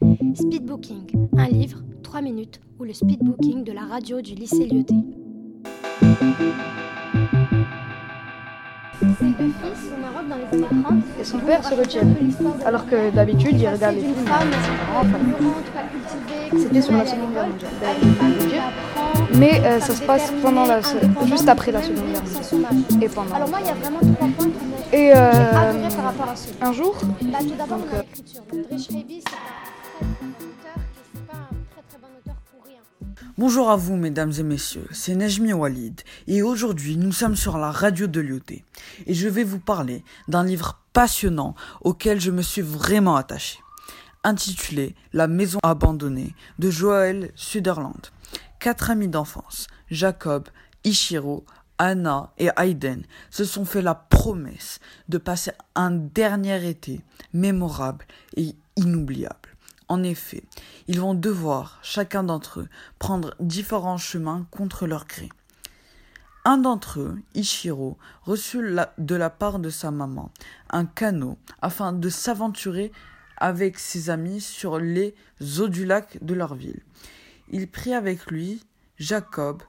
Speedbooking, un livre, 3 minutes, ou le speedbooking de la radio du lycée Lyoté. Et son père se retient. Alors que d'habitude, il regarde les films. C'était sur la Seconde Guerre mondiale. Mais euh, ça se passe pendant la, juste après la Seconde Guerre mondiale. Et pendant. Alors moi, il y a vraiment trois points qui m'ont Et euh, adoré par rapport à ce un jour, tout d'abord, Donc, euh, Bonjour à vous, mesdames et messieurs, c'est Nejmi Walid, et aujourd'hui nous sommes sur la radio de Lyoté, et je vais vous parler d'un livre passionnant auquel je me suis vraiment attaché, intitulé La maison abandonnée de Joël Sutherland. Quatre amis d'enfance, Jacob, Ichiro, Anna et Hayden se sont fait la promesse de passer un dernier été mémorable et inoubliable. En effet, ils vont devoir, chacun d'entre eux, prendre différents chemins contre leur gré. Un d'entre eux, Ichiro, reçut de la part de sa maman un canot afin de s'aventurer avec ses amis sur les eaux du lac de leur ville. Il prit avec lui Jacob,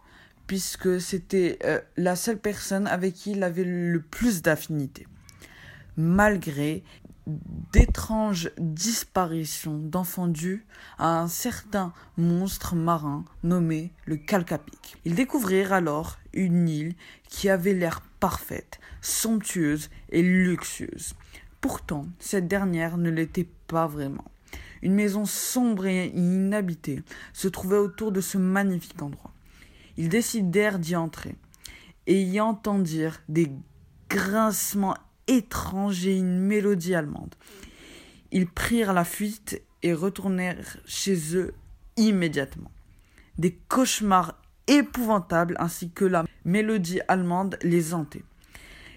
puisque c'était euh, la seule personne avec qui il avait le plus d'affinité. Malgré d'étranges disparitions d'enfants dus à un certain monstre marin nommé le Calcapic. Ils découvrirent alors une île qui avait l'air parfaite, somptueuse et luxueuse. Pourtant, cette dernière ne l'était pas vraiment. Une maison sombre et inhabitée se trouvait autour de ce magnifique endroit. Ils décidèrent d'y entrer et y entendirent des grincements étranges et une mélodie allemande. Ils prirent la fuite et retournèrent chez eux immédiatement. Des cauchemars épouvantables ainsi que la mélodie allemande les hantaient.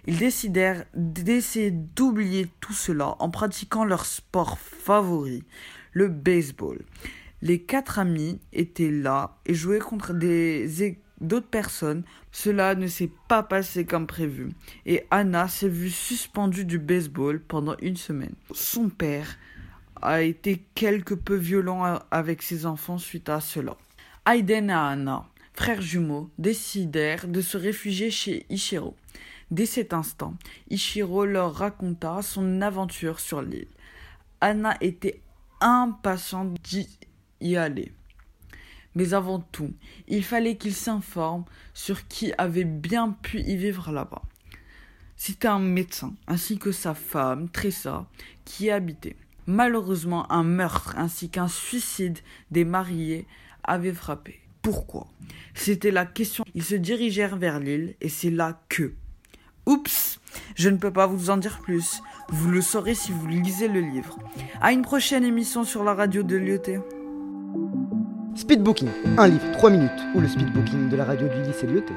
Ils décidèrent d'essayer d'oublier tout cela en pratiquant leur sport favori, le baseball. Les quatre amis étaient là et jouaient contre des d'autres personnes. Cela ne s'est pas passé comme prévu et Anna s'est vue suspendue du baseball pendant une semaine. Son père a été quelque peu violent avec ses enfants suite à cela. Hayden et Anna, frères jumeaux, décidèrent de se réfugier chez Ichiro. Dès cet instant, Ichiro leur raconta son aventure sur l'île. Anna était impatiente d'y aller. Mais avant tout, il fallait qu'il s'informe sur qui avait bien pu y vivre là-bas. C'était un médecin, ainsi que sa femme, Tressa, qui y habitait. Malheureusement, un meurtre ainsi qu'un suicide des mariés avaient frappé. Pourquoi? C'était la question. Ils se dirigèrent vers l'île et c'est là que... Oups Je ne peux pas vous en dire plus. Vous le saurez si vous lisez le livre. À une prochaine émission sur la radio de Lyoté. Speedbooking, un livre, 3 minutes, ou le speedbooking de la radio du lycée Lyoté.